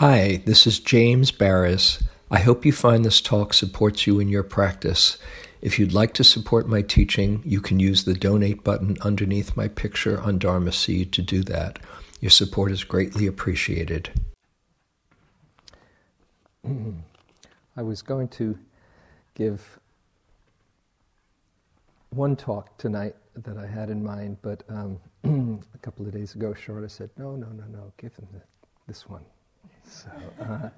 Hi, this is James Baraz. I hope you find this talk supports you in your practice. If you'd like to support my teaching, you can use the donate button underneath my picture on Dharma Seed to do that. Your support is greatly appreciated. I was going to give one talk tonight that I had in mind, but um, a couple of days ago, Shorta said, No, no, no, no, give him the, this one. So, uh,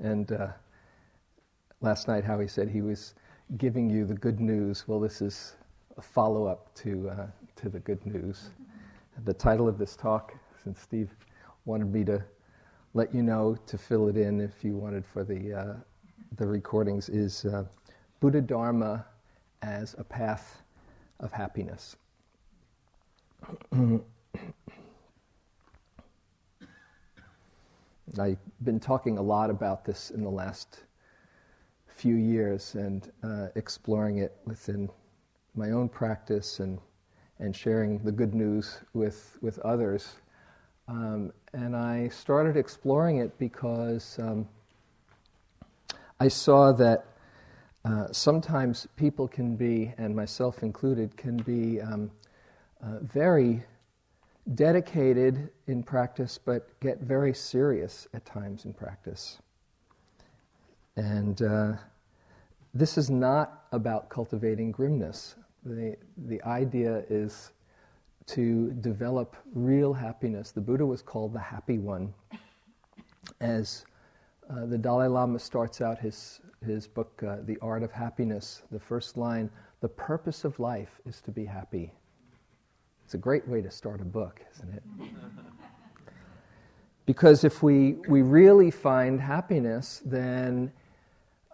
and uh, last night, Howie said he was giving you the good news. Well, this is a follow up to, uh, to the good news. The title of this talk, since Steve wanted me to let you know to fill it in if you wanted for the, uh, the recordings, is uh, Buddha Dharma as a path of happiness. I've been talking a lot about this in the last few years and uh, exploring it within my own practice and, and sharing the good news with, with others. Um, and I started exploring it because um, I saw that uh, sometimes people can be, and myself included, can be um, uh, very dedicated in practice, but get very serious at times in practice. And uh, this is not about cultivating grimness. The, the idea is to develop real happiness. The Buddha was called the happy one. As uh, the Dalai Lama starts out his, his book, uh, The Art of Happiness, the first line the purpose of life is to be happy. It's a great way to start a book, isn't it? because if we, we really find happiness, then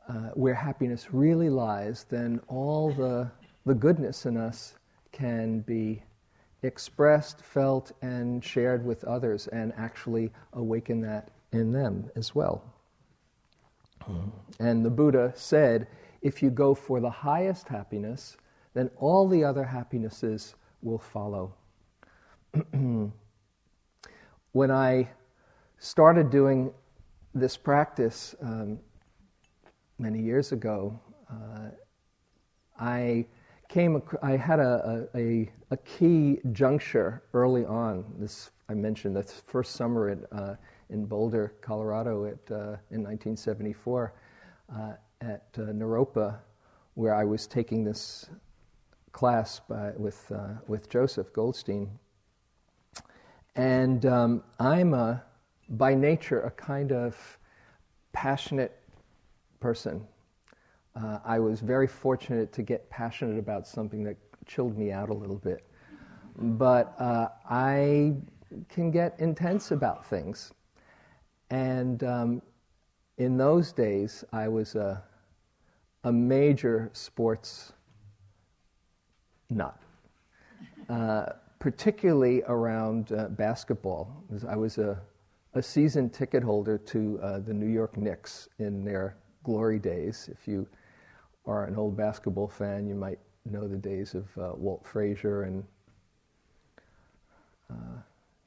uh, where happiness really lies, then all the, the goodness in us can be expressed, felt, and shared with others, and actually awaken that in them as well. And the Buddha said if you go for the highest happiness, then all the other happinesses will follow. when I started doing this practice um, many years ago, uh, I came. I had a, a, a, key juncture early on. This I mentioned the first summer at, uh, in Boulder, Colorado, at, uh, in 1974, uh, at uh, Naropa, where I was taking this class by, with, uh, with Joseph Goldstein. And um, I'm a, by nature a kind of passionate person. Uh, I was very fortunate to get passionate about something that chilled me out a little bit. But uh, I can get intense about things. And um, in those days, I was a, a major sports nut, uh, particularly around uh, basketball. I was a, a season ticket holder to uh, the New York Knicks in their glory days. If you are an old basketball fan, you might know the days of uh, Walt Frazier and uh,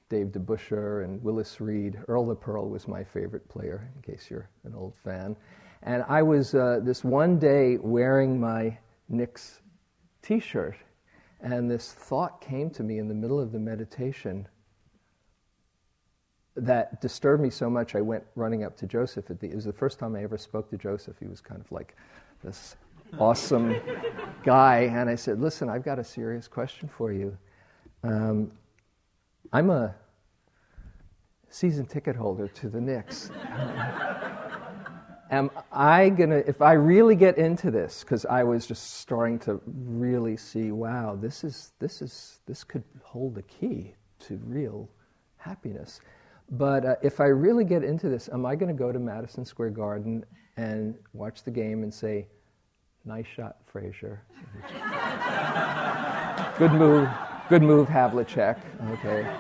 Dave DeBusschere and Willis Reed. Earl the Pearl was my favorite player, in case you're an old fan. And I was uh, this one day wearing my Knicks t shirt and this thought came to me in the middle of the meditation that disturbed me so much, I went running up to Joseph. It was the first time I ever spoke to Joseph. He was kind of like this awesome guy. And I said, Listen, I've got a serious question for you. Um, I'm a season ticket holder to the Knicks. am I going to, if I really get into this, because I was just starting to really see, wow, this is, this is, this could hold the key to real happiness. But uh, if I really get into this, am I going to go to Madison Square Garden and watch the game and say, nice shot, Frazier? good move, good move, Havlicek. Okay.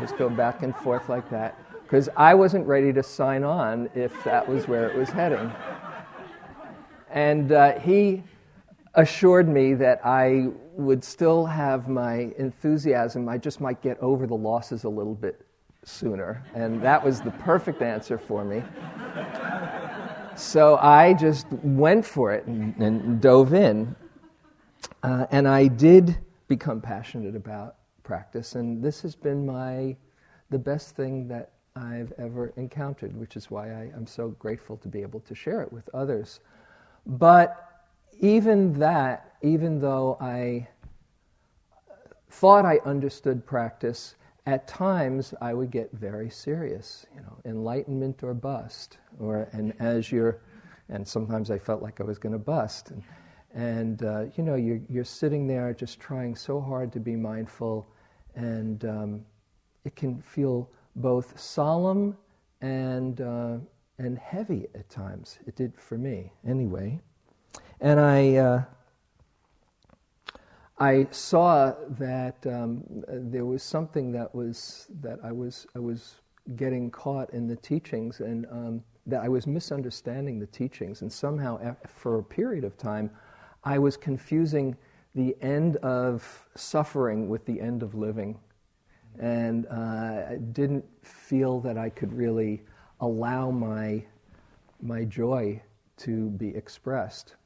Just go back and forth like that because I wasn't ready to sign on if that was where it was heading. And uh, he assured me that I would still have my enthusiasm. I just might get over the losses a little bit sooner. And that was the perfect answer for me. so I just went for it and, and dove in. Uh, and I did become passionate about practice, and this has been my the best thing that I've ever encountered, which is why I, am so grateful to be able to share it with others. But even that, even though I thought I understood practice, at times I would get very serious, you know, enlightenment or bust, or and as you're, and sometimes I felt like I was going to bust, and, and uh, you know, you're you're sitting there just trying so hard to be mindful, and um, it can feel both solemn and uh, and heavy at times. It did for me, anyway, and I. Uh, I saw that um, there was something that was that I was I was getting caught in the teachings, and um, that I was misunderstanding the teachings, and somehow for a period of time, I was confusing the end of suffering with the end of living, and uh, didn't feel that I could really allow my my joy to be expressed,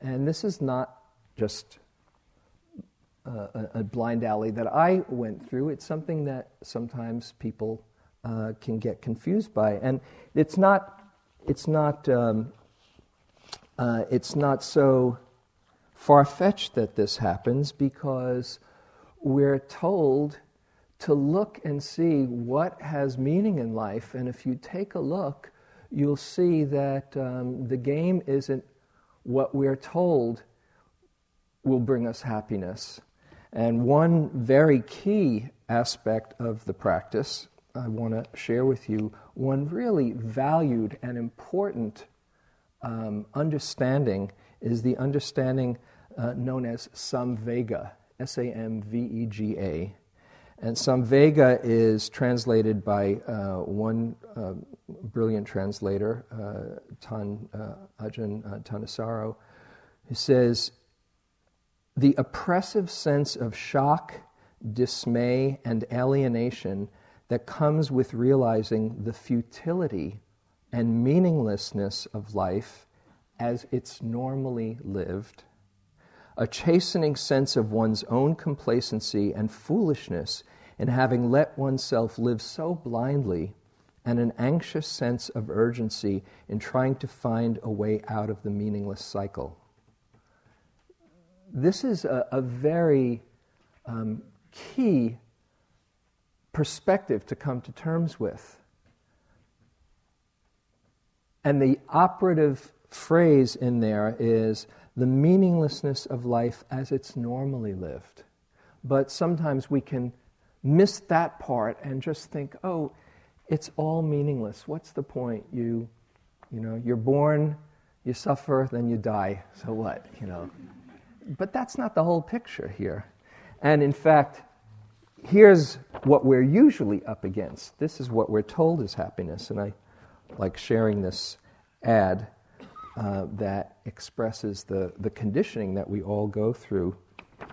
and this is not just a, a, blind alley that I went through. It's something that sometimes people uh, can get confused by, and it's not. It's not. Um, uh, it's not so far fetched that this happens because we're told to look and see what has meaning in life, and if you take a look, you'll see that um, the game isn't what we're told will bring us happiness. And one very key aspect of the practice I want to share with you, one really valued and important um, understanding is the understanding uh, known as Samvega, S A M V E G A. And Samvega is translated by uh, one uh, brilliant translator, uh, Tan, uh, Ajahn uh, Thanissaro, who says the oppressive sense of shock, dismay, and alienation that comes with realizing the futility and meaninglessness of life as it's normally lived, a chastening sense of one's own complacency and foolishness in having let oneself live so blindly, and an anxious sense of urgency in trying to find a way out of the meaningless cycle this is a, a very um, key perspective to come to terms with. And the operative phrase in there is the meaninglessness of life as it's normally lived. But sometimes we can miss that part and just think, oh, it's all meaningless. What's the point? You, you know, you're born, you suffer, then you die. So what? You know, but that's not the whole picture here. And in fact, here's what we're usually up against. This is what we're told is happiness. And I like sharing this ad uh, that expresses the, the conditioning that we all go through.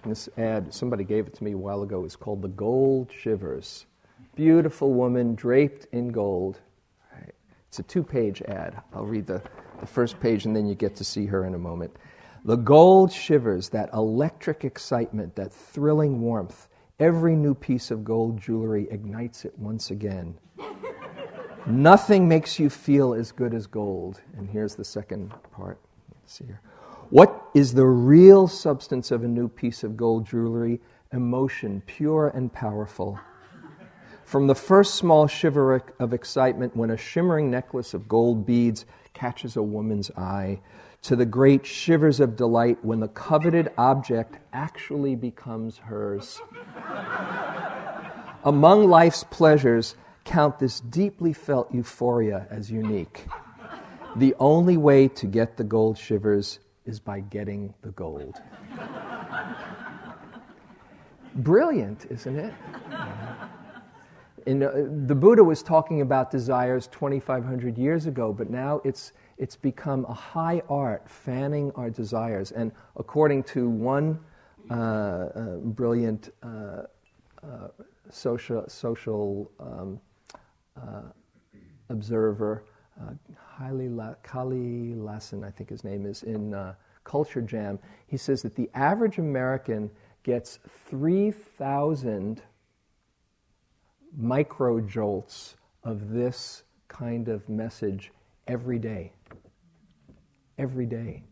And this ad, somebody gave it to me a while ago, is called The Gold Shivers. Beautiful woman draped in gold. Right. It's a two page ad. I'll read the, the first page and then you get to see her in a moment. The gold shivers, that electric excitement, that thrilling warmth. Every new piece of gold jewelry ignites it once again. Nothing makes you feel as good as gold. And here's the second part. Let's see here. What is the real substance of a new piece of gold jewelry? Emotion, pure and powerful. From the first small shiver of excitement when a shimmering necklace of gold beads catches a woman's eye, to the great shivers of delight when the coveted object actually becomes hers. Among life's pleasures, count this deeply felt euphoria as unique. The only way to get the gold shivers is by getting the gold. Brilliant, isn't it? In, uh, the Buddha was talking about desires 2,500 years ago, but now it's It's become a high art, fanning our desires. And according to one uh, uh, brilliant uh, uh social, social um, observer, uh, La- Kalle Lasn, I think his name is, in Culture Jam, he says that the average American gets 3,000 microjolts of this kind of message every day. Every day.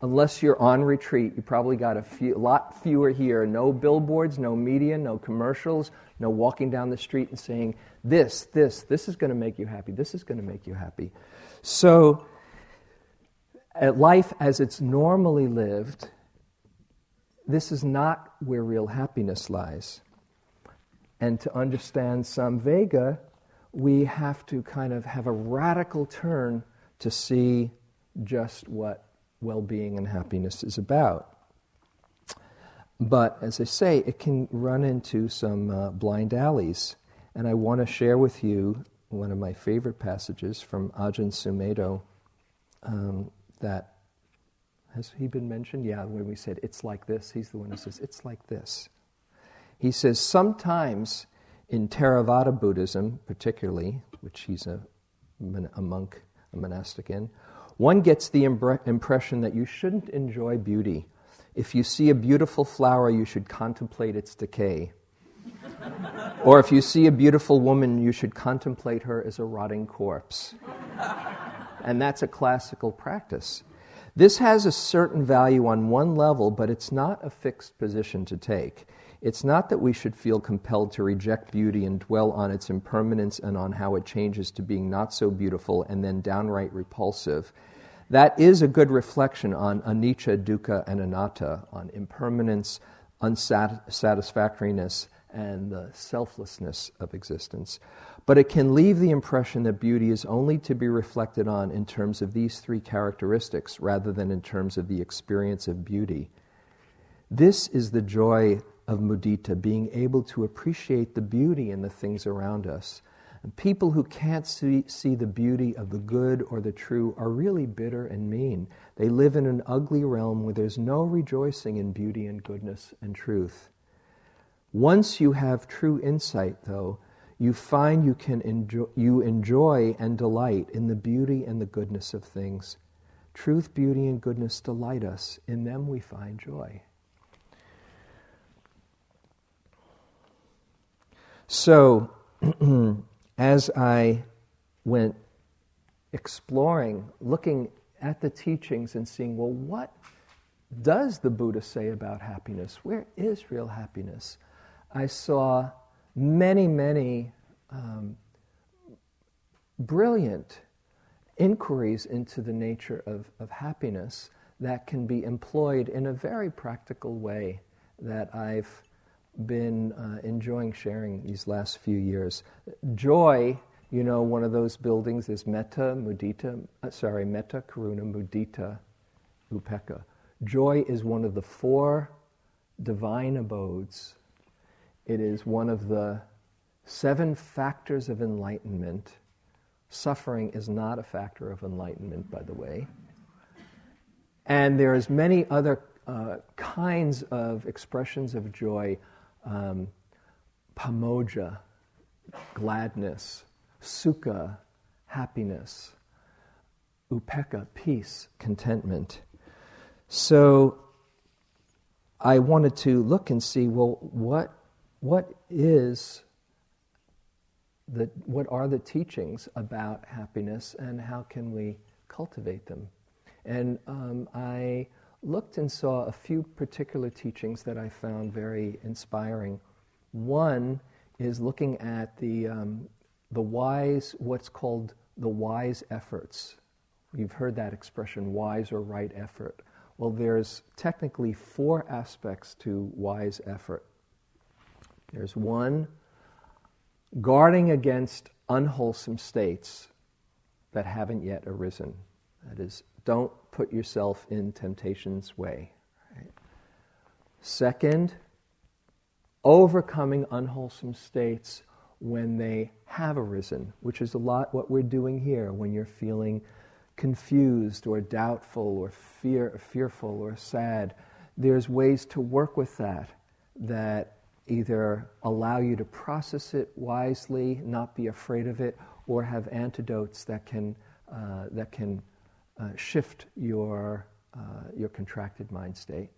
Unless you're on retreat, you probably got a few, lot fewer here. No billboards, no media, no commercials, no walking down the street and saying, This, this, this is going to make you happy, this is going to make you happy. So, life as it's normally lived, this is not where real happiness lies. And to understand Samvega, we have to kind of have a radical turn to see just what well being and happiness is about. But as I say, it can run into some uh, blind alleys. And I want to share with you one of my favorite passages from Ajahn Sumedho um, that has he been mentioned? Yeah, when we said it's like this, he's the one who says it's like this. He says sometimes in Theravada Buddhism, particularly, which he's a, a monk, a monastic in, one gets the impression that you shouldn't enjoy beauty. If you see a beautiful flower, you should contemplate its decay. or if you see a beautiful woman, you should contemplate her as a rotting corpse. and that's a classical practice. This has a certain value on one level, but it's not a fixed position to take. It's not that we should feel compelled to reject beauty and dwell on its impermanence and on how it changes to being not so beautiful and then downright repulsive. That is a good reflection on anicca, dukkha, and anatta, on impermanence, unsatisfactoriness, and the selflessness of existence. But it can leave the impression that beauty is only to be reflected on in terms of these three characteristics rather than in terms of the experience of beauty. This is the joy of mudita, being able to appreciate the beauty in the things around us. And people who can't see, see the beauty of the good or the true are really bitter and mean. They live in an ugly realm where there's no rejoicing in beauty and goodness and truth. Once you have true insight, though, you find you can enjoy, you enjoy and delight in the beauty and the goodness of things. Truth, beauty, and goodness delight us. In them we find joy. So, as I went exploring, looking at the teachings and seeing, well, what does the Buddha say about happiness? Where is real happiness? I saw many, many um, brilliant inquiries into the nature of, of happiness that can be employed in a very practical way that I've been uh, enjoying sharing these last few years. Joy, you know, one of those buildings is metta, mudita, uh, sorry, metta, karuna, mudita, upekkha. Joy is one of the four divine abodes it is one of the seven factors of enlightenment. Suffering is not a factor of enlightenment, by the way. And there's many other uh, kinds of expressions of joy, um, pamojja, gladness, sukha, happiness, upekkha, peace, contentment. So I wanted to look and see, well, what what is the, what are the teachings about happiness and how can we cultivate them? And um, I looked and saw a few particular teachings that I found very inspiring. One is looking at the, um, the wise, what's called the wise efforts. You've heard that expression, wise or right effort. Well, there's technically four aspects to wise effort. There's one guarding against unwholesome states that haven't yet arisen. That is, don't put yourself in temptation's way. Right? Second, overcoming unwholesome states when they have arisen, which is a lot what we're doing here when you're feeling confused or doubtful or fear, fearful or sad, there's ways to work with that that either allow you to process it wisely, not be afraid of it, or have antidotes that can, uh, that can uh, shift your, uh, your contracted mind state.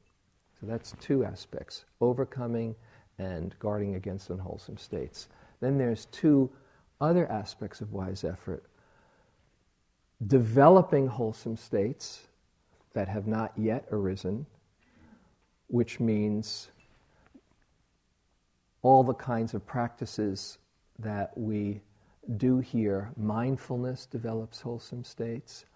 So that's two aspects overcoming and guarding against unwholesome states. Then there's two other aspects of wise effort developing wholesome states that have not yet arisen, which means all the kinds of practices that we do here. Mindfulness develops wholesome states,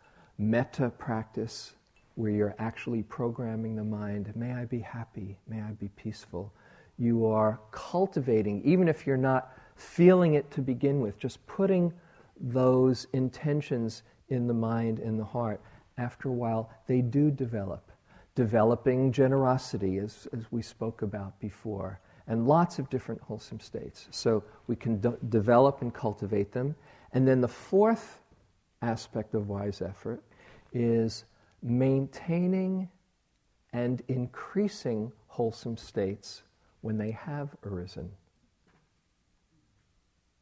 metta practice, where you're actually programming the mind, may I be happy, may I be peaceful. You are cultivating, even if you're not feeling it to begin with, just putting those intentions in the mind and the heart. After a while, they do develop. Developing generosity, as, as we spoke about before, and lots of different wholesome states. So we can de- develop and cultivate them. And then the fourth aspect of wise effort is maintaining and increasing wholesome states when they have arisen.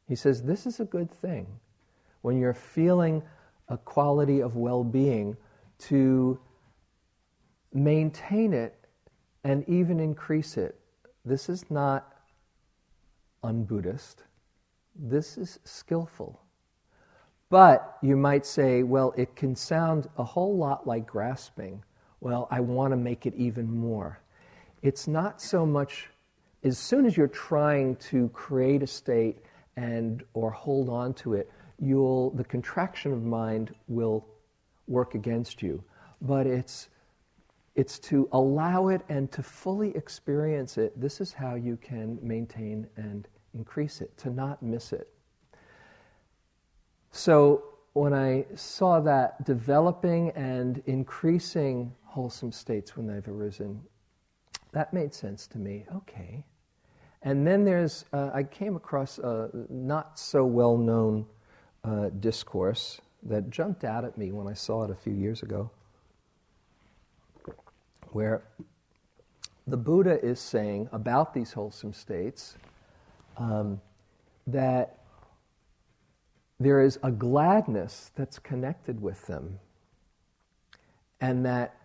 He says this is a good thing. When you're feeling a quality of well being, to maintain it and even increase it. This is not un-Buddhist. This is skillful. But you might say, well, it can sound a whole lot like grasping. Well, I want to make it even more. It's not so much as soon as you're trying to create a state and or hold on to it, you'll the contraction of mind will work against you. But it's it's to allow it and to fully experience it. This is how you can maintain and increase it, to not miss it. So when I saw that developing and increasing wholesome states when they've arisen, that made sense to me. Okay. And then there's, uh, I came across a not so well known uh, discourse that jumped out at me when I saw it a few years ago, where the Buddha is saying about these wholesome states um, that there is a gladness that's connected with them. And that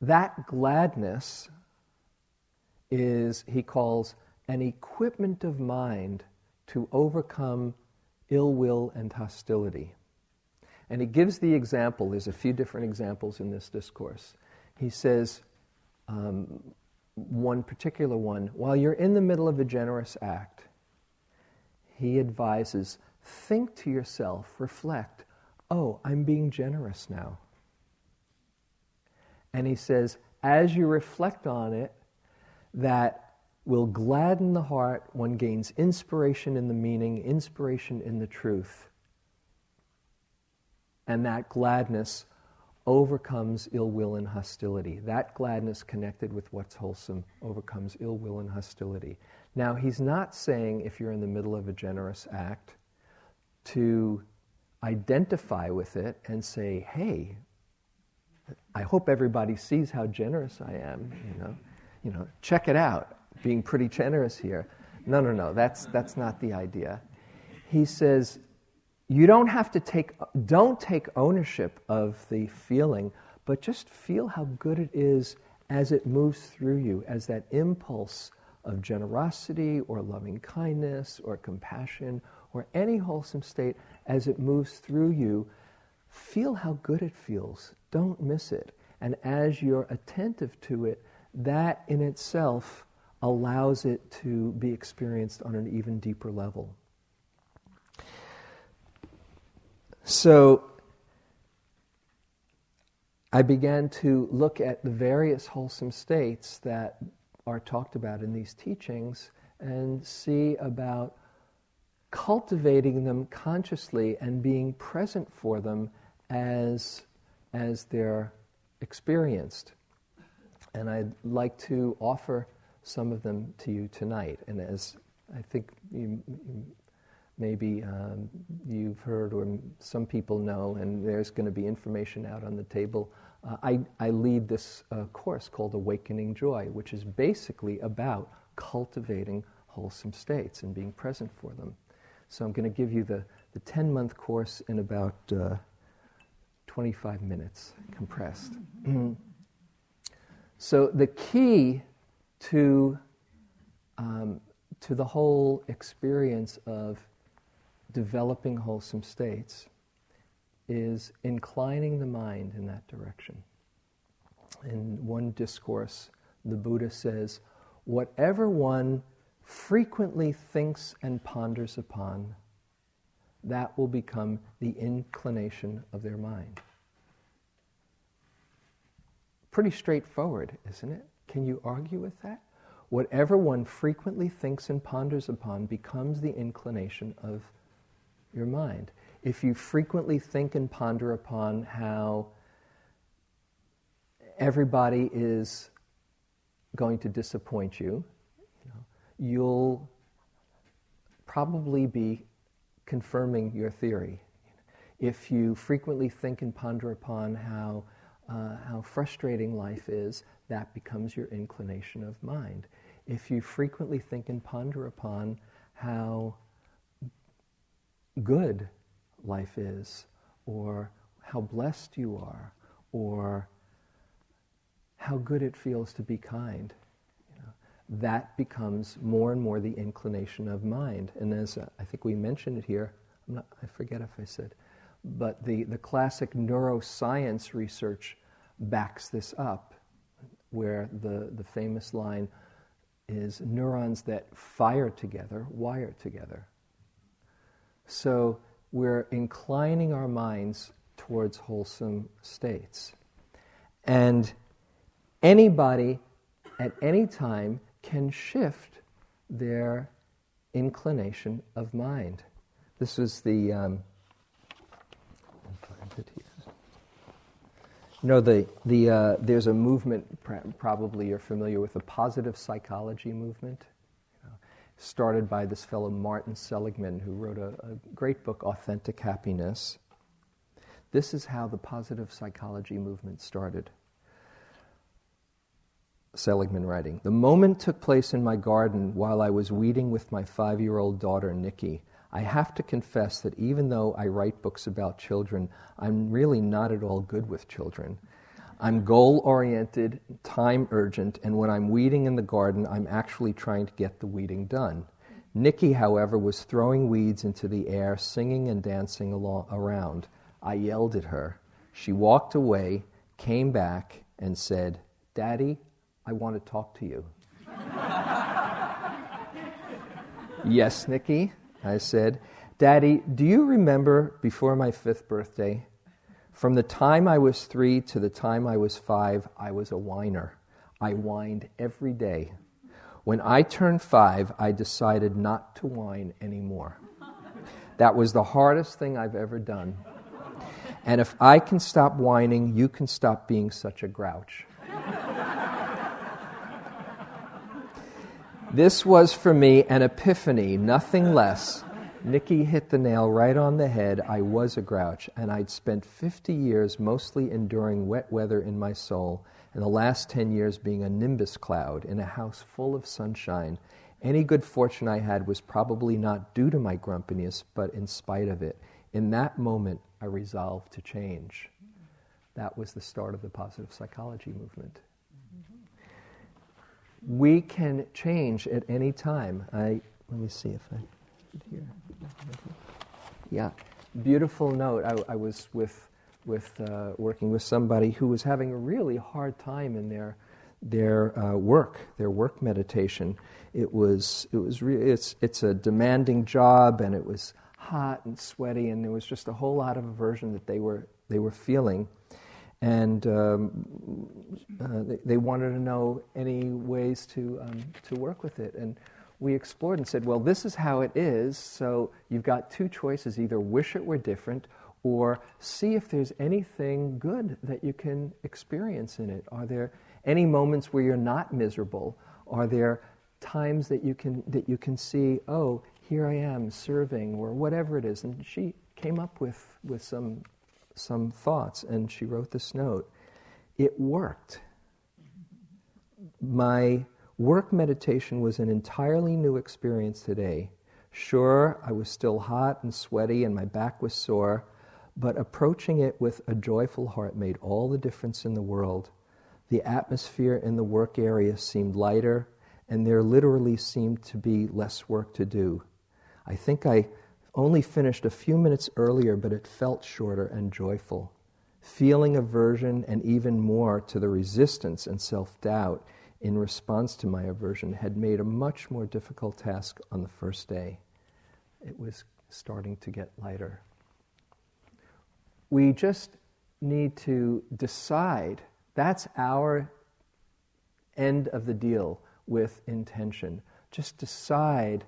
that gladness is, he calls, an equipment of mind to overcome ill will and hostility. And he gives the example, there's a few different examples in this discourse. He says, um, one particular one, while you're in the middle of a generous act, he advises think to yourself, reflect, oh, I'm being generous now. And he says, as you reflect on it, that will gladden the heart. One gains inspiration in the meaning, inspiration in the truth. And that gladness overcomes ill will and hostility. That gladness connected with what's wholesome overcomes ill will and hostility. Now, he's not saying if you're in the middle of a generous act to identify with it and say, hey, I hope everybody sees how generous I am, you know. You know, check it out, being pretty generous here. No, no, no, that's, that's not the idea. He says, you don't have to take, don't take ownership of the feeling, but just feel how good it is as it moves through you, as that impulse of generosity or loving kindness or compassion or any wholesome state, as it moves through you, feel how good it feels. Don't miss it. And as you're attentive to it, that in itself allows it to be experienced on an even deeper level. So I began to look at the various wholesome states that are talked about in these teachings and see about cultivating them consciously and being present for them as, as they're experienced. And I'd like to offer some of them to you tonight. And as I think you, maybe um, you've heard or some people know, and there's going to be information out on the table. Uh, I, I, lead this uh, course called Awakening Joy, which is basically about cultivating wholesome states and being present for them. So I'm going to give you the, the 10 month course in about uh, 25 minutes, compressed. so the key to, um, to the whole experience of developing wholesome states is inclining the mind in that direction. In one discourse, the Buddha says, Whatever one frequently thinks and ponders upon, that will become the inclination of their mind. Pretty straightforward, isn't it? Can you argue with that? Whatever one frequently thinks and ponders upon becomes the inclination of your mind. If you frequently think and ponder upon how everybody is going to disappoint you, you'll probably be confirming your theory. If you frequently think and ponder upon how, uh, how frustrating life is, that becomes your inclination of mind. If you frequently think and ponder upon how good life is, or how blessed you are, or how good it feels to be kind. That becomes more and more the inclination of mind. And as uh, I think we mentioned it here, not, i forget if I said, but the, the classic neuroscience research backs this up, where the, the famous line is neurons that fire together wire together. So we're inclining our minds towards wholesome states. And anybody at any time can shift their inclination of mind. This was the. Um, you know, the, the, uh, there's a movement, probably you're familiar with the positive psychology movement started by this fellow Martin Seligman, who wrote a, a great book, Authentic Happiness. This is how the positive psychology movement started. Seligman writing The moment took place in my garden while I was weeding with my five year old daughter, Nikki. I have to confess that even though I write books about children, I'm really not at all good with children. I'm goal oriented, time urgent, and when I'm weeding in the garden, I'm actually trying to get the weeding done. Nikki, however, was throwing weeds into the air, singing and dancing along, around. I yelled at her. She walked away, came back, and said, Daddy, I want to talk to you. yes, Nikki, I said. Daddy, do you remember before my fifth birthday from the time I was three to the time I was five, I was a whiner. I whined every day. When I turned five, I decided not to whine anymore. That was the hardest thing I've ever done. And if I can stop whining, you can stop being such a grouch. This was for me an epiphany, nothing less. Nikki hit the nail right on the head. I was a grouch, and I'd spent 50 years mostly enduring wet weather in my soul, and the last 10 years being a nimbus cloud in a house full of sunshine. Any good fortune I had was probably not due to my grumpiness, but in spite of it. In that moment, I resolved to change. That was the start of the positive psychology movement. We can change at any time. I, let me see if I here. Yeah, beautiful note. I, I was with with uh, working with somebody who was having a really hard time in their their uh, work, their work meditation. It was it was re- it's it's a demanding job, and it was hot and sweaty, and there was just a whole lot of aversion that they were they were feeling, and um, uh, they, they, wanted to know any ways to um, to work with it, and we explored and said, well, this is how it is, so you've got two choices either wish it were different or see if there's anything good that you can experience in it. Are there any moments where you're not miserable? Are there times that you can, that you can see, oh, here I am serving or whatever it is. And she came up with, with some, some thoughts and she wrote this note. It worked. My work meditation was an entirely new experience today. Sure, I was still hot and sweaty and my back was sore, but approaching it with a joyful heart made all the difference in the world. The atmosphere in the work area seemed lighter, and there literally seemed to be less work to do. I think I only finished a few minutes earlier, but it felt shorter and joyful. Feeling aversion and even more to the resistance and self doubt in response to my aversion had made a much more difficult task on the first day. It was starting to get lighter. We just need to decide that's our end of the deal with intention. Just decide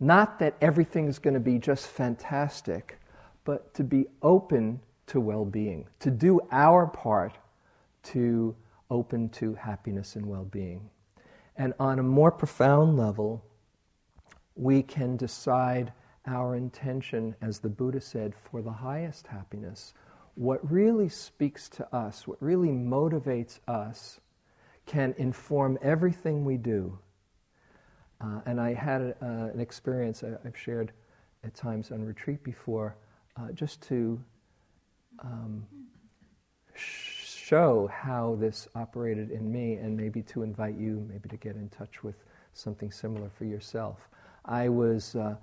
not that everything's going to be just fantastic, but to be open to well being, to do our part to open to happiness and well being. And on a more profound level, we can decide our intention, as the Buddha said, for the highest happiness. What really speaks to us, what really motivates us, can inform everything we do. Uh, and I had uh, an experience I, have shared at times on retreat before, uh, just to um, show how this operated in me, and maybe to invite you, maybe to get in touch with something similar for yourself. I was uh,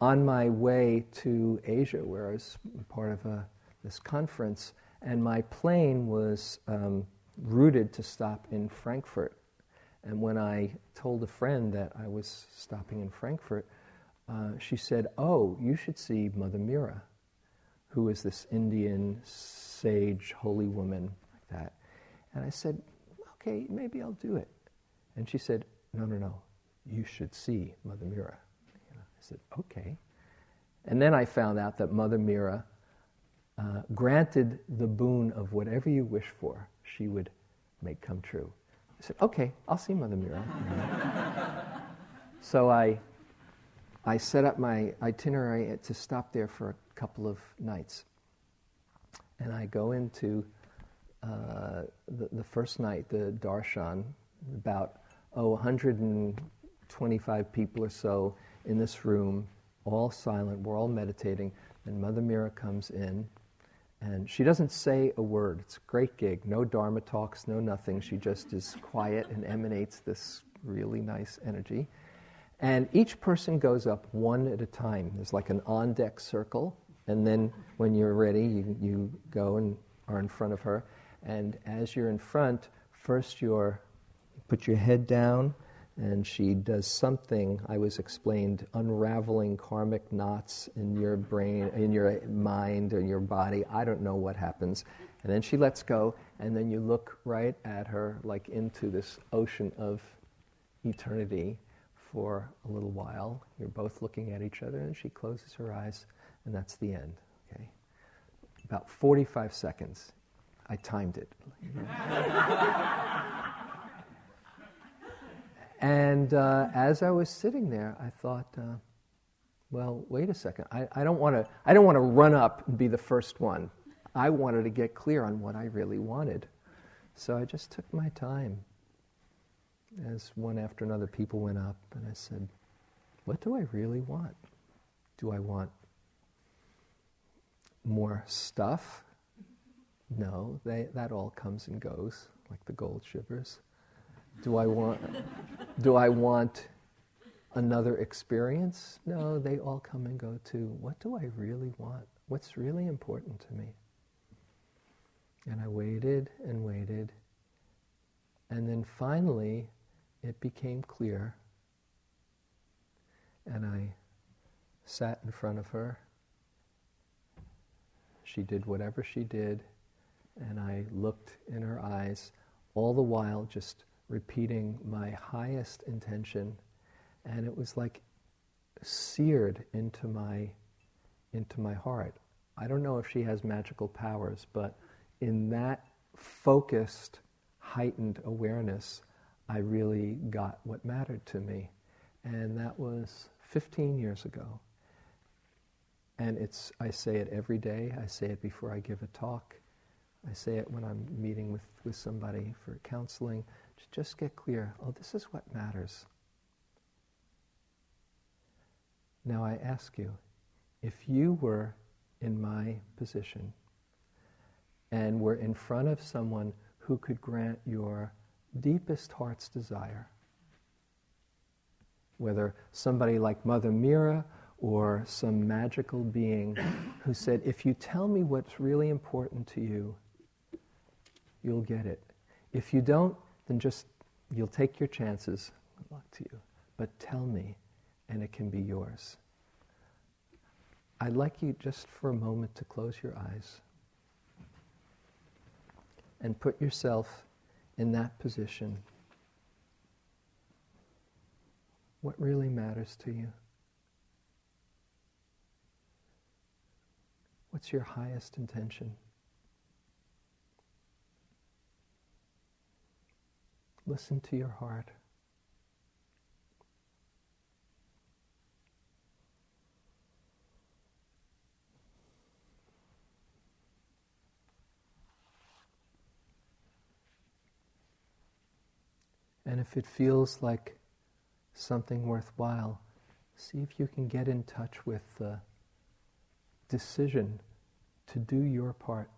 on my way to Asia, where I was part of a, this conference, and my plane was um, routed to stop in Frankfurt. And when I told a friend that I was stopping in Frankfurt, uh, she said, Oh, you should see Mother Meera, who is this Indian sage, holy woman, like that. And I said, Okay, maybe I'll do it. And she said, No, no, no, you should see Mother Meera. I said, Okay. And then I found out that Mother Meera uh, granted the boon of whatever you wish for, she would make come true. I said, okay, I'll see Mother Meera. so I, I set up my itinerary to stop there for a couple of nights. And I go into uh, the, the first night, the darshan, about, oh, 125 people or so in this room, all silent, we're all meditating. And Mother Meera comes in and she doesn't say a word. It's a great gig. No Dharma talks, no nothing. She just is quiet and emanates this really nice energy. And each person goes up one at a time. There's like an on deck circle. And then when you're ready, you, you go and are in front of her. And as you're in front, first you're, you put your head down and she does something I was explained unraveling karmic knots in your brain in your mind or your body. I don't know what happens. And then she lets go and then you look right at her like into this ocean of eternity for a little while. You're both looking at each other and she closes her eyes and that's the end okay? About 45 seconds I timed it And uh, as I was sitting there, I thought, uh, well, wait a second. I, I don't want to. Run up and be the first one. I wanted to get clear on what I really wanted, so I just took my time. As one after another people went up, and I said, "What do I really want? Do I want more stuff? No, they, that all comes and goes, like the gold shivers." Do I want, do I want another experience? No, they all come and go too. What do I really want? What's really important to me? And I waited and waited. And then finally, it became clear. And I sat in front of her. She did whatever she did. And I looked in her eyes, all the while just repeating my highest intention, and it was like seared into my into my heart. I don't know if she has magical powers, but in that focused, heightened awareness, I really got what mattered to me. And that was 15 years ago. And it's, I say it every day. I say it before I give a talk. I say it when I'm meeting with, with somebody for counseling. To just get clear oh, this is what matters. Now I ask you, if you were in my position and were in front of someone who could grant your deepest heart's desire, whether somebody like Mother Meera or some magical being who said, If you tell me what's really important to you, you'll get it. If you don't, then just you'll take your chances. Good luck to you. But tell me, and it can be yours. I'd like you just for a moment to close your eyes and put yourself in that position. What really matters to you? What's your highest intention? Listen to your heart. And if it feels like something worthwhile, see if you can get in touch with the decision to do your part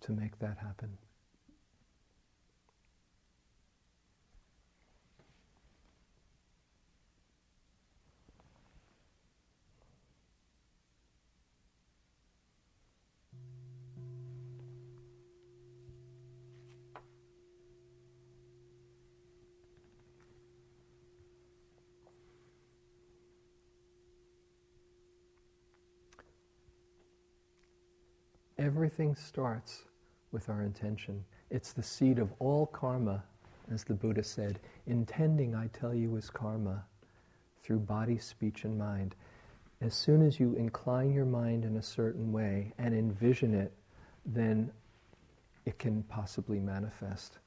to make that happen. Everything starts with our intention. It's the seed of all karma, as the Buddha said. Intending, I tell you, is karma through body, speech, and mind. As soon as you incline your mind in a certain way and envision it, then it can possibly manifest.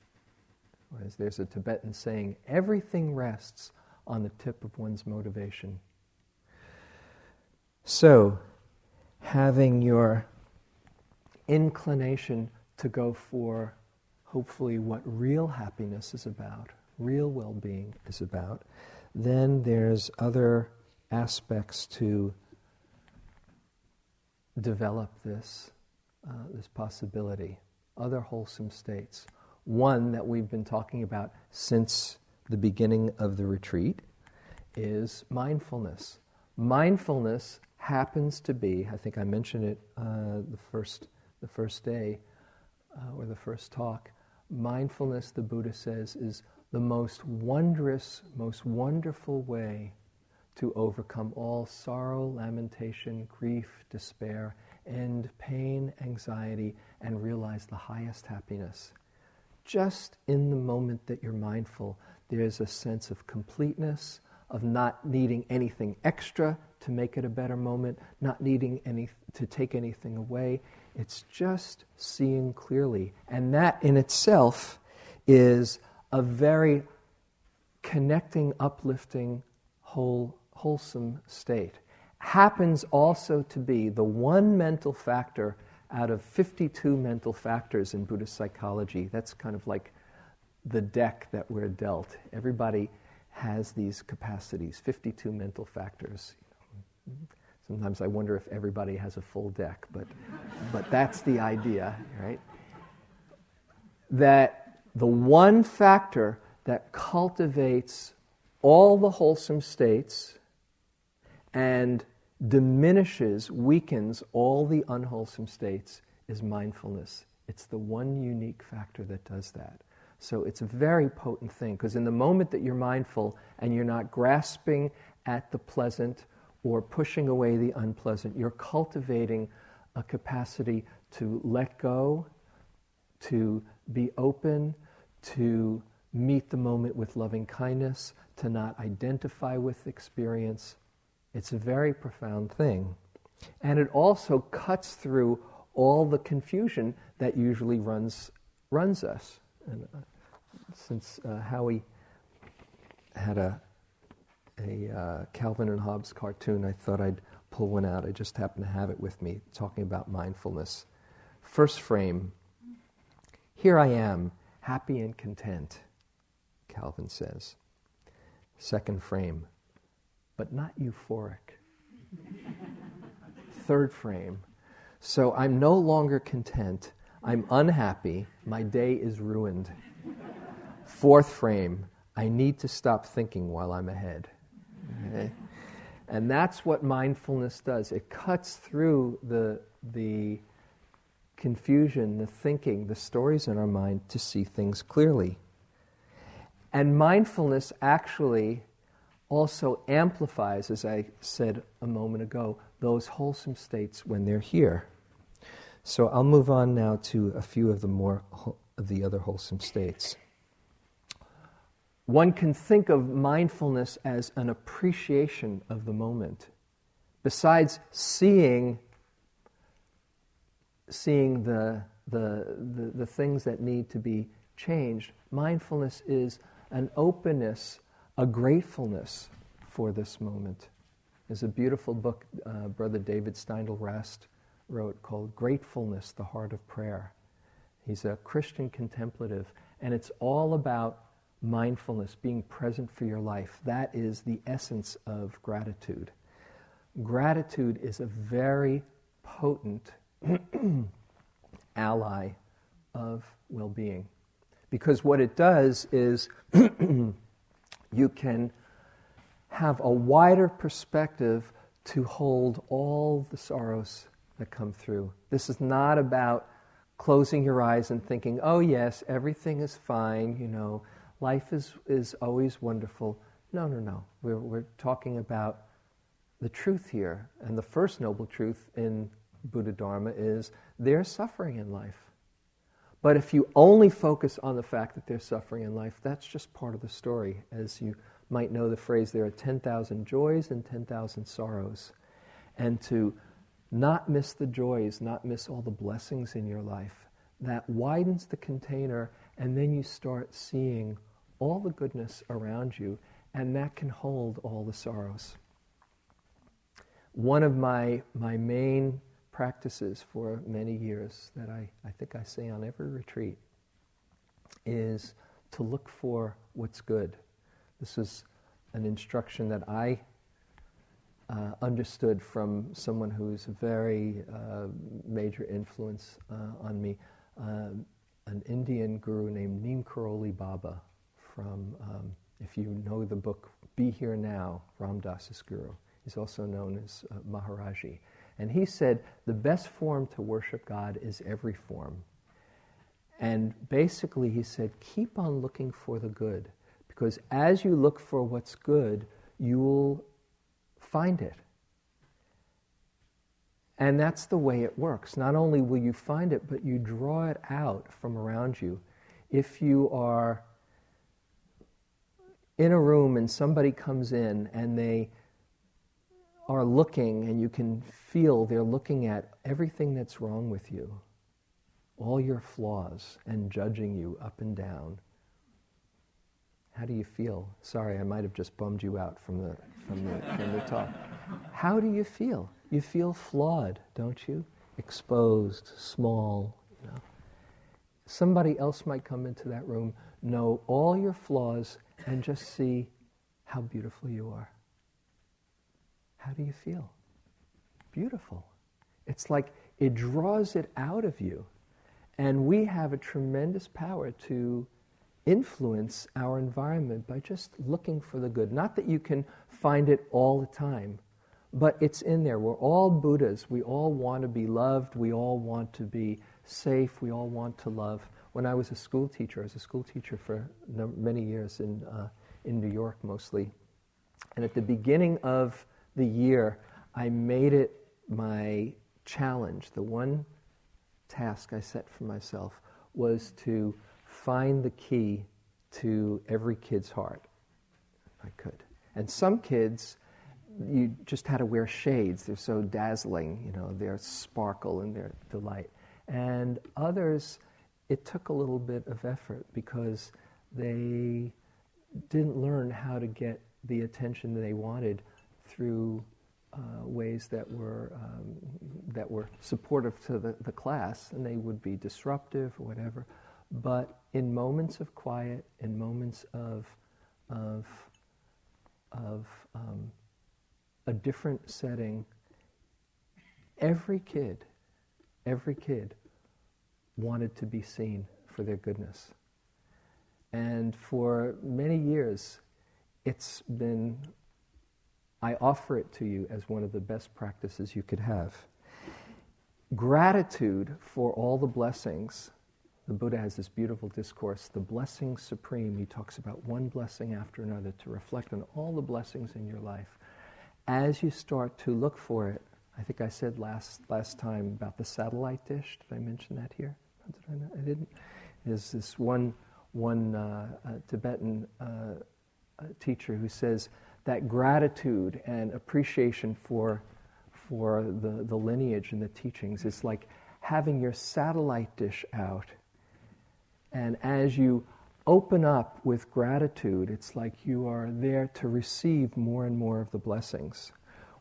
As there's a Tibetan saying, everything rests on the tip of one's motivation. So, having your inclination to go for hopefully what real happiness is about, real well being is about, then there's other aspects to develop this, uh, this possibility, other wholesome states. One that we've been talking about since the beginning of the retreat is mindfulness. Mindfulness happens to be, I think I mentioned it uh, the first the first day uh, or the first talk, mindfulness, the Buddha says, is the most wondrous, most wonderful way to overcome all sorrow, lamentation, grief, despair, end pain, anxiety, and realize the highest happiness. Just in the moment that you're mindful, there's a sense of completeness, of not needing anything extra to make it a better moment, not needing any, to take anything away. It's just seeing clearly. And that in itself is a very connecting, uplifting, whole, wholesome state. Happens also to be the one mental factor out of 52 mental factors in Buddhist psychology. That's kind of like the deck that we're dealt. Everybody has these capacities, 52 mental factors. Sometimes I wonder if everybody has a full deck, but, but that's the idea, right? That the one factor that cultivates all the wholesome states and diminishes, weakens all the unwholesome states is mindfulness. It's the one unique factor that does that. So it's a very potent thing because in the moment that you're mindful and you're not grasping at the pleasant or pushing away the unpleasant. You're cultivating a capacity to let go, to be open, to meet the moment with loving kindness, to not identify with experience. It's a very profound thing. And it also cuts through all the confusion that usually runs, runs us. And uh, since uh, Howie had a a uh, Calvin and Hobbes cartoon. I thought I'd pull one out. I just happen to have it with me, talking about mindfulness. First frame Here I am, happy and content, Calvin says. Second frame, but not euphoric. Third frame, so I'm no longer content. I'm unhappy. My day is ruined. Fourth frame, I need to stop thinking while I'm ahead. Okay? And that's what mindfulness does. It cuts through the, the confusion, the thinking, the stories in our mind to see things clearly. And mindfulness actually also amplifies, as I said a moment ago, those wholesome states when they're here. So I'll move on now to a few of the more of the other wholesome states. One can think of mindfulness as an appreciation of the moment. Besides seeing, seeing the, the, the, the things that need to be changed, mindfulness is an openness, a gratefulness for this moment. There's a beautiful book uh, Brother David Steindl Rast wrote called Gratefulness, the Heart of Prayer. He's a Christian contemplative, and it's all about mindfulness, being present for your life. That is the essence of gratitude. Gratitude is a very potent ally of well being. Because what it does is you can have a wider perspective to hold all the sorrows that come through. This is not about closing your eyes and thinking, oh, yes, everything is fine, you know, life is, is always wonderful. No, no, no. We're, we're talking about the truth here. And the first noble truth in Buddha Dharma is there's suffering in life. But if you only focus on the fact that there's suffering in life, that's just part of the story. As you might know the phrase, there are 10,000 joys and 10,000 sorrows. And to not miss the joys, not miss all the blessings in your life, that widens the container, and then you start seeing all the goodness around you, and that can hold all the sorrows. One of my, my main practices for many years that I, I think I say on every retreat is to look for what's good. This is an instruction that I uh, understood from someone who's a very uh, major influence uh, on me, uh, an Indian guru named Neem Karoli Baba, from, um, if you know the book Be Here Now, Ram Dass's guru. He's also known as uh, Maharaji. And he said the best form to worship God is every form. And basically, he said, keep on looking for the good. Because as you look for what's good, you will find it. And that's the way it works. Not only will you find it, but you draw it out from around you. If you are in a room and somebody comes in and they are looking and you can feel they're looking at everything that's wrong with you, all your flaws, and judging you up and down. How do you feel? Sorry, I might have just bummed you out from the, from the, from the talk. How do you feel? You feel flawed, don't you? Exposed, small, you know. Somebody else might come into that room, know all your flaws, and just see how beautiful you are. How do you feel? Beautiful. It's like it draws it out of you. And we have a tremendous power to influence our environment by just looking for the good. Not that you can find it all the time, but it's in there. We're all Buddhas. We all want to be loved. We all want to be safe. We all want to love when I was a school teacher. I was a school teacher for many years in, uh, in New York mostly. And at the beginning of the year, I made it my challenge. The one task I set for myself was to find the key to every kid's heart. I could. And some kids, you just had to wear shades. They're so dazzling, you know, their sparkle and their delight. And others, it took a little bit of effort because they didn't learn how to get the attention they wanted through uh, ways that were, um, that were supportive to the, the class, and they would be disruptive or whatever. But in moments of quiet, in moments of, of, of um, a different setting, every kid, every kid wanted to be seen for their goodness. And for many years, it's been, I offer it to you as one of the best practices you could have. Gratitude for all the blessings. The Buddha has this beautiful discourse, the blessing supreme. He talks about one blessing after another to reflect on all the blessings in your life. As you start to look for it, I think I said last, last time about the satellite dish. Did I mention that here? Did I, I didn't. There's this one, one uh, uh, Tibetan uh, teacher who says that gratitude and appreciation for, for the, the lineage and the teachings is like having your satellite dish out. And as you open up with gratitude, it's like you are there to receive more and more of the blessings.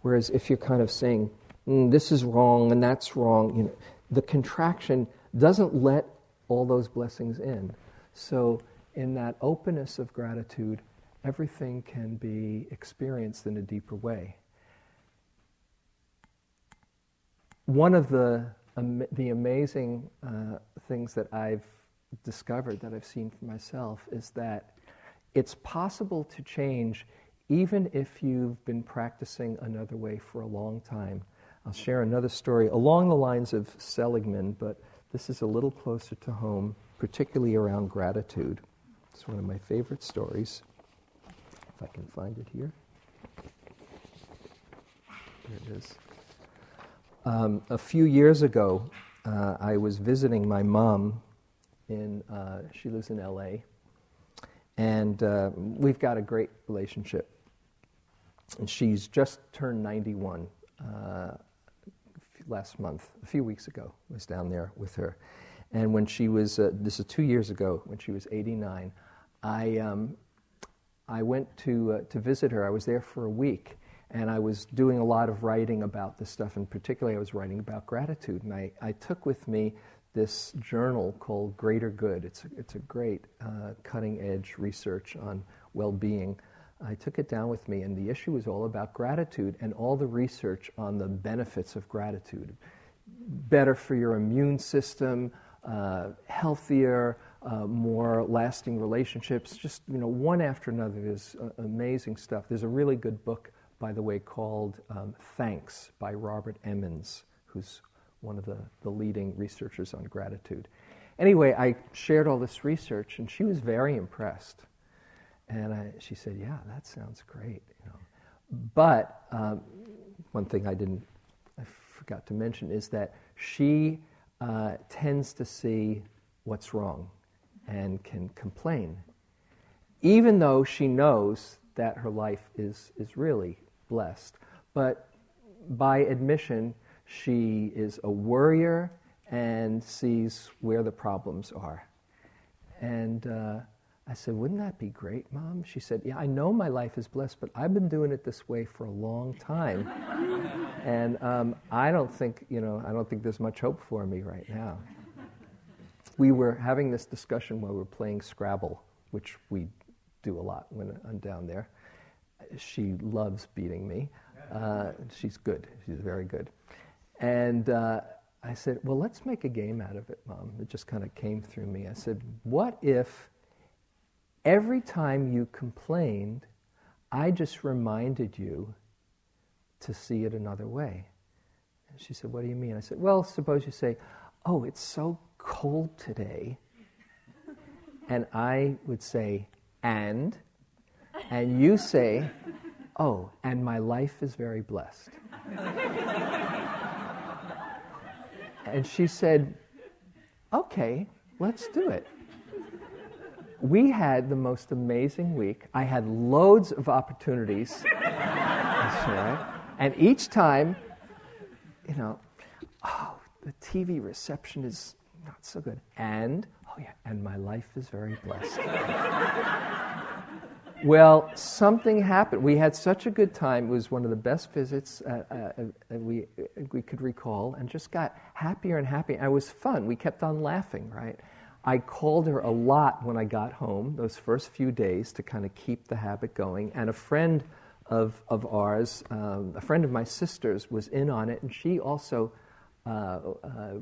Whereas if you're kind of saying, mm, this is wrong and that's wrong, you know, the contraction doesn't let all those blessings in. So, in that openness of gratitude, everything can be experienced in a deeper way. One of the, um, the amazing uh, things that I've discovered, that I've seen for myself, is that it's possible to change even if you've been practicing another way for a long time. I'll share another story along the lines of Seligman, but this is a little closer to home, particularly around gratitude. It's one of my favorite stories. If I can find it here. There it is. Um, a few years ago, uh, I was visiting my mom in, uh, she lives in LA, and uh, we've got a great relationship. And she's just turned 91 uh, last month, a few weeks ago, was down there with her. And when she was, uh, this is two years ago, when she was 89, I, um, I went to, uh, to visit her. I was there for a week, and I was doing a lot of writing about this stuff, and particularly I was writing about gratitude. And I, I took with me this journal called Greater Good. It's a, it's a great uh, cutting edge research on well being. I took it down with me, and the issue was all about gratitude and all the research on the benefits of gratitude. Better for your immune system, uh, healthier, uh, more lasting relationships, just you know, one after another. is uh, amazing stuff. There's a really good book, by the way, called um, Thanks by Robert Emmons, who's one of the, the leading researchers on gratitude. Anyway, I shared all this research, and she was very impressed. And I, she said, "Yeah, that sounds great." You know, but um, one thing I didn't, I forgot to mention is that she uh, tends to see what's wrong and can complain, even though she knows that her life is, is really blessed. But by admission, she is a worrier and sees where the problems are. And uh, I said, Wouldn't that be great, Mom? She said, Yeah, I know my life is blessed, but I've been doing it this way for a long time. and um, I don't think, you know, I don't think there's much hope for me right now we were having this discussion while we were playing Scrabble, which we do a lot when I'm down there. She loves beating me. Uh, she's good. She's very good. And uh, I said, Well, let's make a game out of it, Mom. It just kind of came through me. I said, What if every time you complained, I just reminded you to see it another way? And she said, What do you mean? I said, Well, suppose you say, Oh, it's so cold today. And I would say, and? And you say, oh, and my life is very blessed. and she said, okay, let's do it. We had the most amazing week. I had loads of opportunities. right. And each time, you know, oh, the TV reception is not so good. And, oh yeah, and my life is very blessed. Well, something happened. We had such a good time. It was one of the best visits uh, uh, we, we could recall, and just got happier and happier. And it was fun. We kept on laughing, right? I called her a lot when I got home, those first few days, to kind of keep the habit going. And a friend of, of ours, um, a friend of my sister's, was in on it, and she also uh, uh,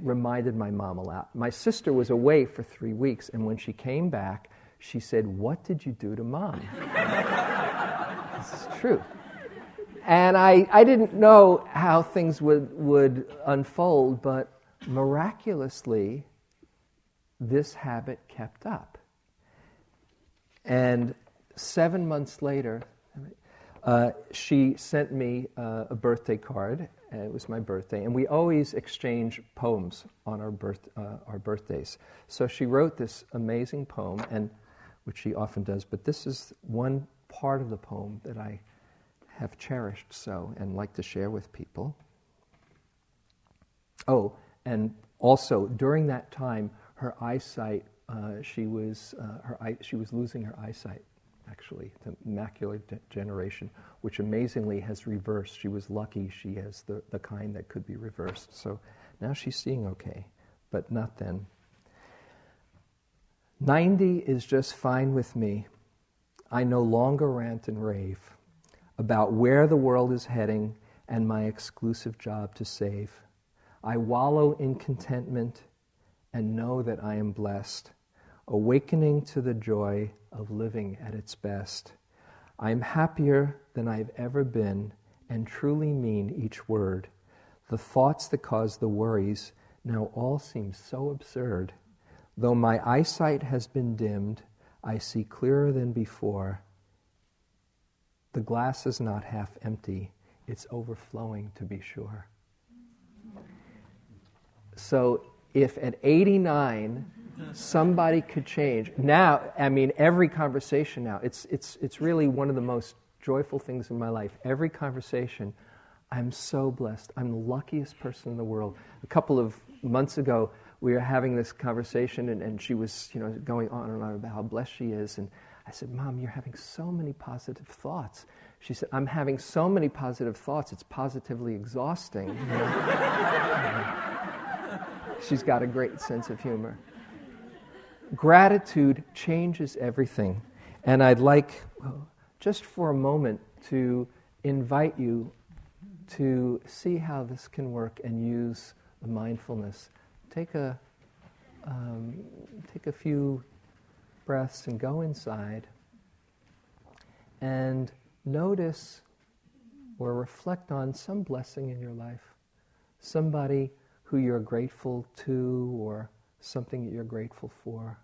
reminded my mom a lot. My sister was away for three weeks, and when she came back, she said, What did you do to mom? this is true. And I, I didn't know how things would, would unfold, but miraculously, this habit kept up. And seven months later, uh, she sent me uh, a birthday card. it was my birthday, and we always exchange poems on our, birth, uh, our birthdays. So she wrote this amazing poem, and which she often does, but this is one part of the poem that I have cherished so and like to share with people. Oh, and also during that time, her eyesight, uh, she, was, uh, her eye, she was losing her eyesight, actually, to macular degeneration, which amazingly has reversed. She was lucky she has the, the kind that could be reversed. So now she's seeing okay, but not then. 90 is just fine with me. I no longer rant and rave about where the world is heading and my exclusive job to save. I wallow in contentment and know that I am blessed, awakening to the joy of living at its best. I am happier than I've ever been and truly mean each word. The thoughts that cause the worries now all seem so absurd. Though my eyesight has been dimmed, I see clearer than before. The glass is not half empty, it's overflowing to be sure. So, if at 89 somebody could change, now, I mean, every conversation now, it's, it's, it's really one of the most joyful things in my life. Every conversation, I'm so blessed. I'm the luckiest person in the world. A couple of months ago, we were having this conversation, and, and she was, you know, going on and on about how blessed she is. And I said, Mom, you're having so many positive thoughts. She said, I'm having so many positive thoughts, it's positively exhausting. She's got a great sense of humor. Gratitude changes everything. And I'd like, just for a moment, to invite you to see how this can work and use the mindfulness take a, um, take a few breaths and go inside and notice or reflect on some blessing in your life, somebody who you're grateful to or something that you're grateful for.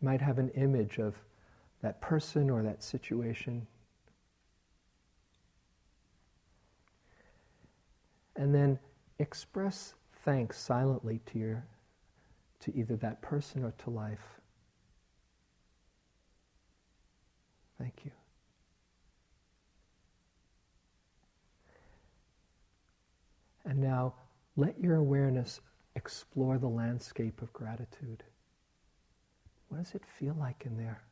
You might have an image of that person or that situation and then express thanks silently to your to either that person or to life. Thank you. And now let your awareness explore the landscape of gratitude. What does it feel like in there?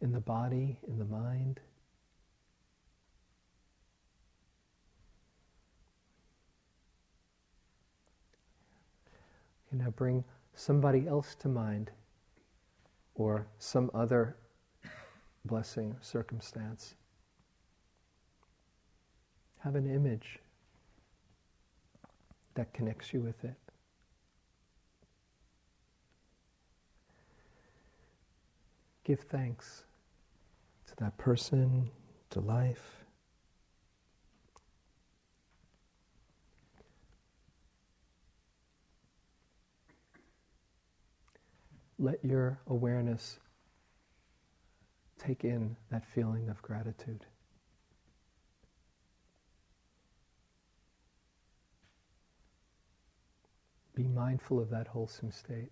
In the body, in the mind? You now bring somebody else to mind or some other blessing circumstance. Have an image that connects you with it. Give thanks to that person, to life. let your awareness take in that feeling of gratitude. be mindful of that wholesome state.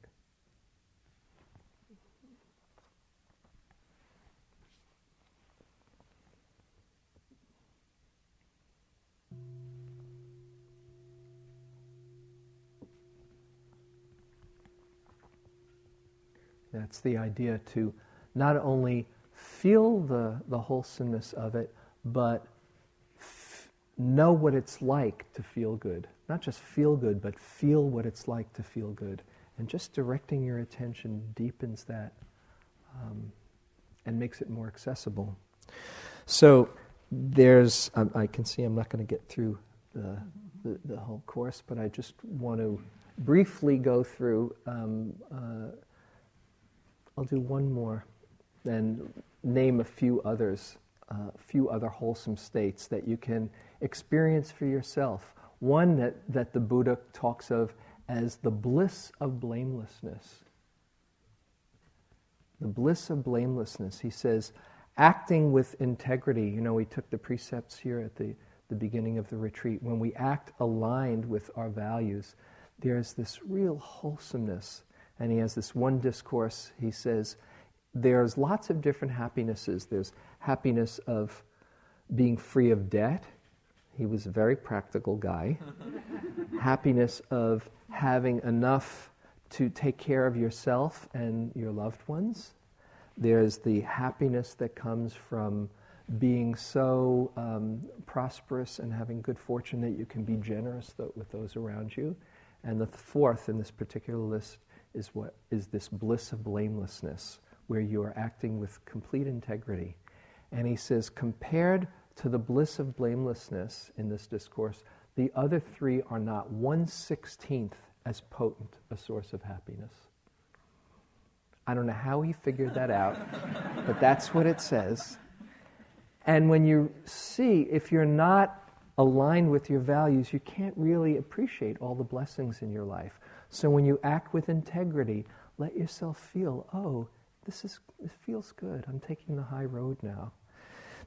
That's the idea to not only feel the, the wholesomeness of it, but know what it's like to feel good. Not just feel good, but feel what it's like to feel good. And just directing your attention deepens that um, and makes it more accessible. So there's, um, I can see I'm not going to get through the, the, the, whole course, but I just want to briefly go through. Um, uh, I'll do one more and name a few others, uh, few other wholesome states that you can experience for yourself. One that, that the Buddha talks of as the bliss of blamelessness. The bliss of blamelessness. He says, acting with integrity. You know, we took the precepts here at the, the beginning of the retreat. When we act aligned with our values, there's this real wholesomeness. And he has this one discourse. He says, there's lots of different happinesses. There's happiness of being free of debt. He was a very practical guy. happiness of having enough to take care of yourself and your loved ones. There's the happiness that comes from being so um, prosperous and having good fortune that you can be generous th- with those around you. And the fourth in this particular list is what is this bliss of blamelessness, where you are acting with complete integrity. And he says, compared to the bliss of blamelessness in this discourse, the other three are not one sixteenth as potent a source of happiness. I don't know how he figured that out, but that's what it says. And when you see, if you're not aligned with your values, you can't really appreciate all the blessings in your life. So when you act with integrity, let yourself feel, oh, this is this feels good. I'm taking the high road now.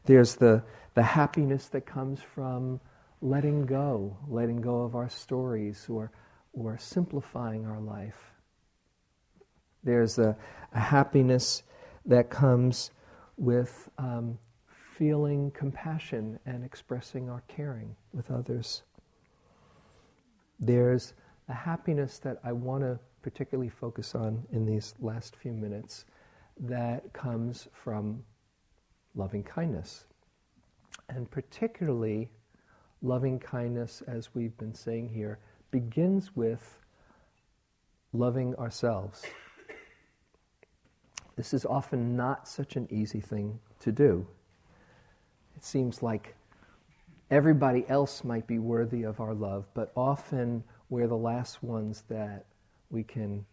There's the the happiness that comes from letting go, letting go of our stories or or simplifying our life. There's a, a happiness that comes with um, feeling compassion and expressing our caring with others. There's a happiness that I want to particularly focus on in these last few minutes that comes from loving kindness. And particularly, loving kindness, as we've been saying here, begins with loving ourselves. This is often not such an easy thing to do. It seems like everybody else might be worthy of our love, but often we're the last ones that we can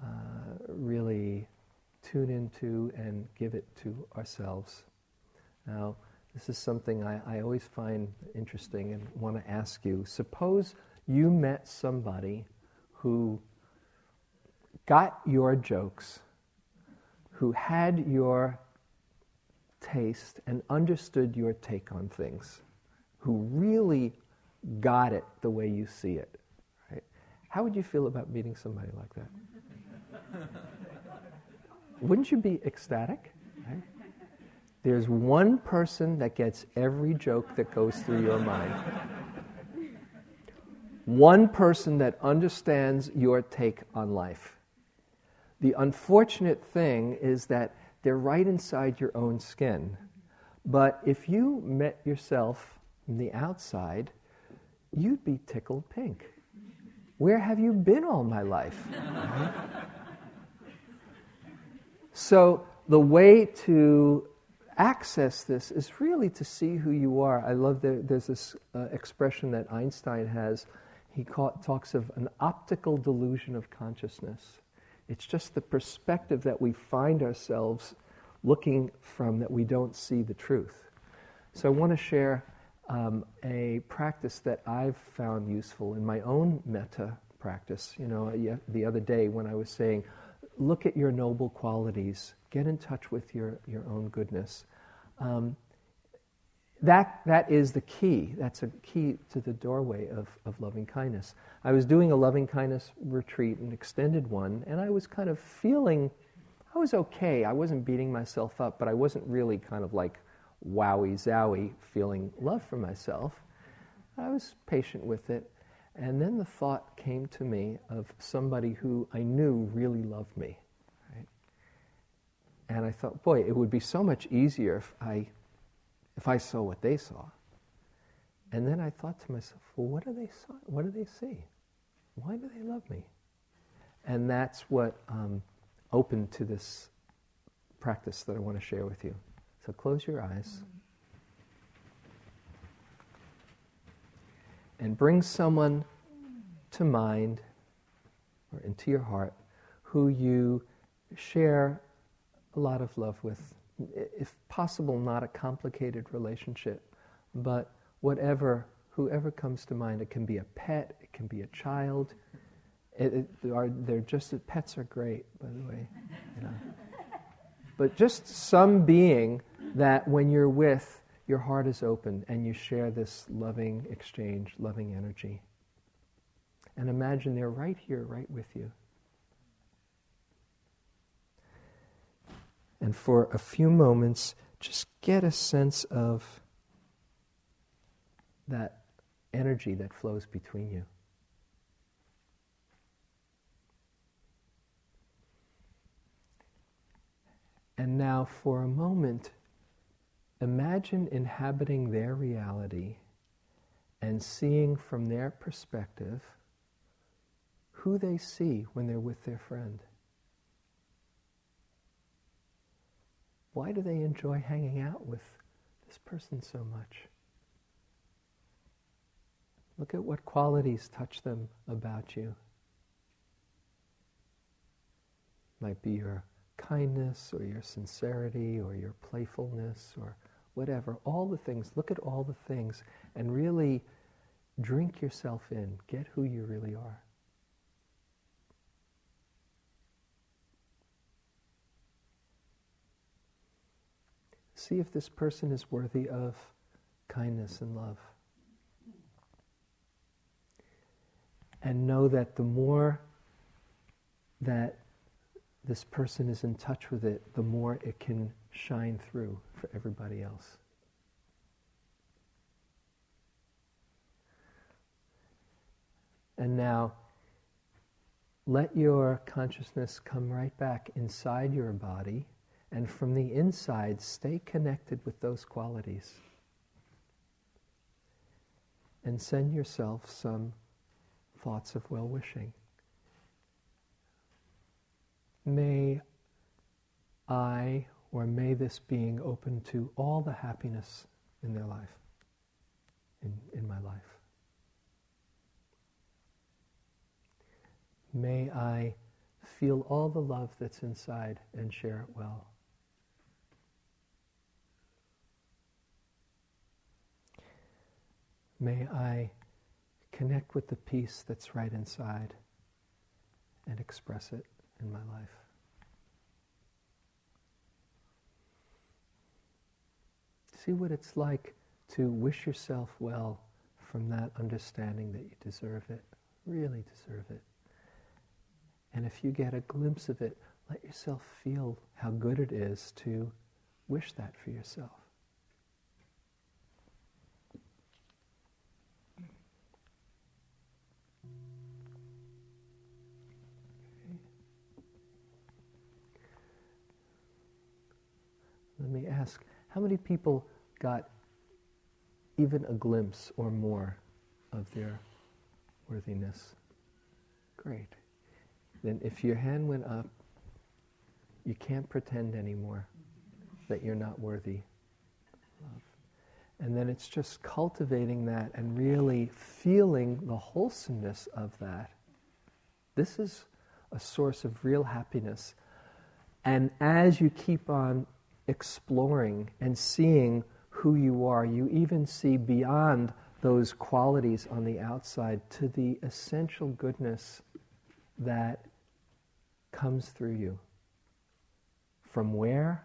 uh, really tune into and give it to ourselves. Now, this is something I, I always find interesting and want to ask you. Suppose you met somebody who got your jokes who had your taste and understood your take on things, who really got it the way you see it. Right? How would you feel about meeting somebody like that? Wouldn't you be ecstatic? There's one person that gets every joke that goes through your mind. One person that understands your take on life. The unfortunate thing is that they're right inside your own skin. But if you met yourself from the outside, you'd be tickled pink. Where have you been all my life? So, the way to access this is really to see who you are. I love that there's this uh, expression that Einstein has. He call, talks of an optical delusion of consciousness. It's just the perspective that we find ourselves looking from that we don't see the truth. So I want to share um, a practice that I've found useful in my own metta practice. You know, the other day when I was saying, look at your noble qualities, get in touch with your, your own goodness. Um, that, that is the key. That's a key to the doorway of, of loving kindness. I was doing a loving kindness retreat, an extended one, and I was kind of feeling, I was okay. I wasn't beating myself up, but I wasn't really kind of like wowie zowie feeling love for myself. I was patient with it. And then the thought came to me of somebody who I knew really loved me. Right? I thought, boy, it would be so much easier if I, if I saw what they saw. And then I thought to myself, well, what do they saw? What do they see? Why do they love me? And that's what um, opened to this practice that I want to share with you. So close your eyes. And bring someone to mind or into your heart who you share a lot of love with. If possible, not a complicated relationship, but whatever, whoever comes to mind. It can be a pet, it can be a child. It, it, are, they're just pets are great, by the way. You know. But just some being that when you're with, your heart is open and you share this loving exchange, loving energy. And imagine they're right here, right with you. And for a few moments, just get a sense of that energy that flows between you. And now, for a moment, imagine inhabiting their reality and seeing from their perspective who they see when they're with their friend. Why do they enjoy hanging out with this person so much? Look at what qualities touch them about you. Might be your kindness or your sincerity or your playfulness or whatever. All the things. Look at all the things and really drink yourself in. Get who you really are. See if this person is worthy of kindness and love. And know that the more that this person is in touch with it, the more it can shine through for everybody else. And now, let your consciousness come right back inside your body and from the inside, stay connected with those qualities. And send yourself some thoughts of well wishing. May I or may this being open to all the happiness in their life, in, in my life. May I feel all the love that's inside and share it well. May I connect with the peace that's right inside and express it in my life. See what it's like to wish yourself well from that understanding that you deserve it, really deserve it. And if you get a glimpse of it, let yourself feel how good it is to wish that for yourself. Let me ask how many people got even a glimpse or more of their worthiness? Great. Then, if your hand went up, you can't pretend anymore that you're not worthy love. And then it's just cultivating that and really feeling the wholesomeness of that. This is a source of real happiness. And as you keep on exploring and seeing who you are. You even see beyond those qualities on the outside to the essential goodness that comes through you. From where?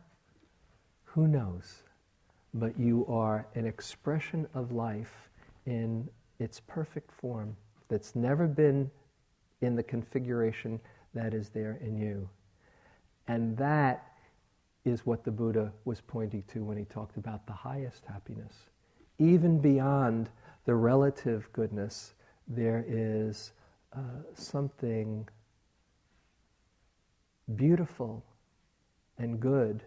Who knows? But you are an expression of life in its perfect form that's never been in the configuration that is there in you. And that is what the Buddha was pointing to when he talked about the highest happiness. Even beyond the relative goodness, there is uh, something beautiful and good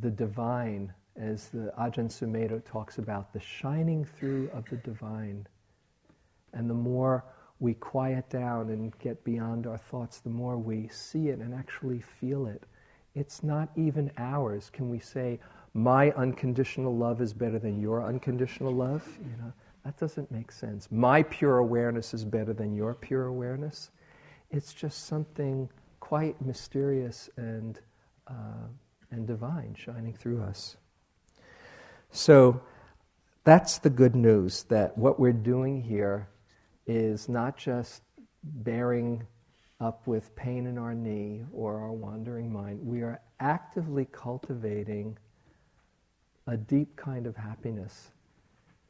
the divine, as the Ajahn Sumedho talks about, the shining through of the divine. And the more we quiet down and get beyond our thoughts, the more we see it and actually feel it. It's not even ours. Can we say, my unconditional love is better than your unconditional love? You know, that doesn't make sense. My pure awareness is better than your pure awareness. It's just something quite mysterious and, uh, and divine shining through us. So that's the good news that what we're doing here is not just bearing up with pain in our knee or our wandering mind. We are actively cultivating a deep kind of happiness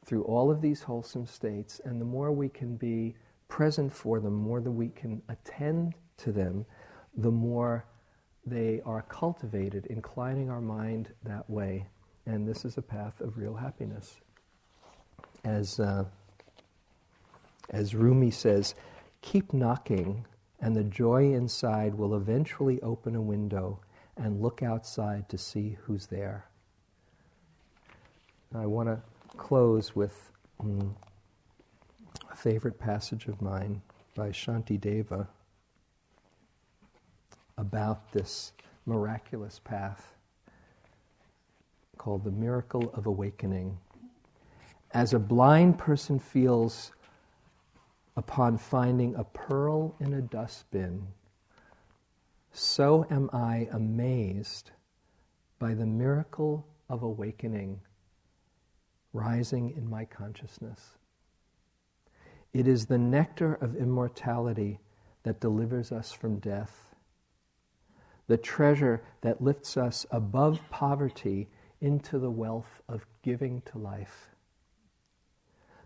through all of these wholesome states. And the more we can be present for them, the more that we can attend to them, the more they are cultivated, inclining our mind that way. And this is a path of real happiness. As uh, as Rumi says, keep knocking, and the joy inside will eventually open a window and look outside to see who's there. I want to close with um, a favorite passage of mine by Shanti Deva about this miraculous path called the miracle of awakening. As a blind person feels upon finding a pearl in a dustbin, so am I amazed by the miracle of awakening rising in my consciousness. It is the nectar of immortality that delivers us from death, the treasure that lifts us above poverty into the wealth of giving to life,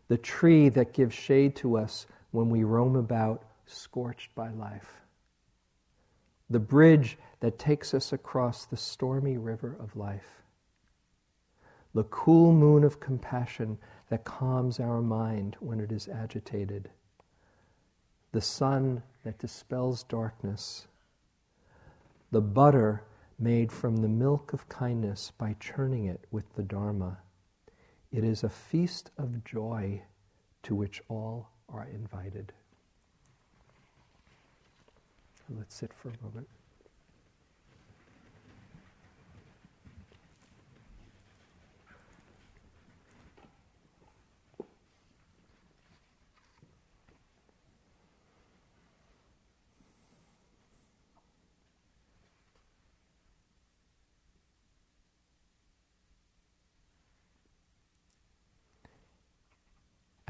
the tree that gives shade to us when we roam about scorched by life. The bridge that takes us across the stormy river of life. The cool moon of compassion that calms our mind when it is agitated. The sun that dispels darkness. The butter made from the milk of kindness by churning it with the Dharma. It is a feast of joy to which all are invited. Let's sit for a moment.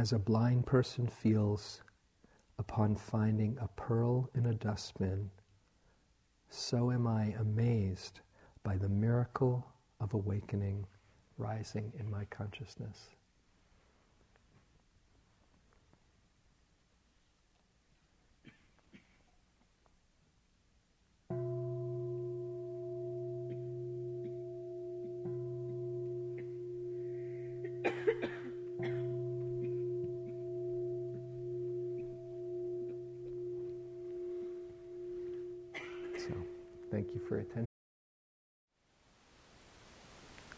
As a blind person feels upon finding a pearl in a dustbin, so am I amazed by the miracle of awakening rising in my consciousness.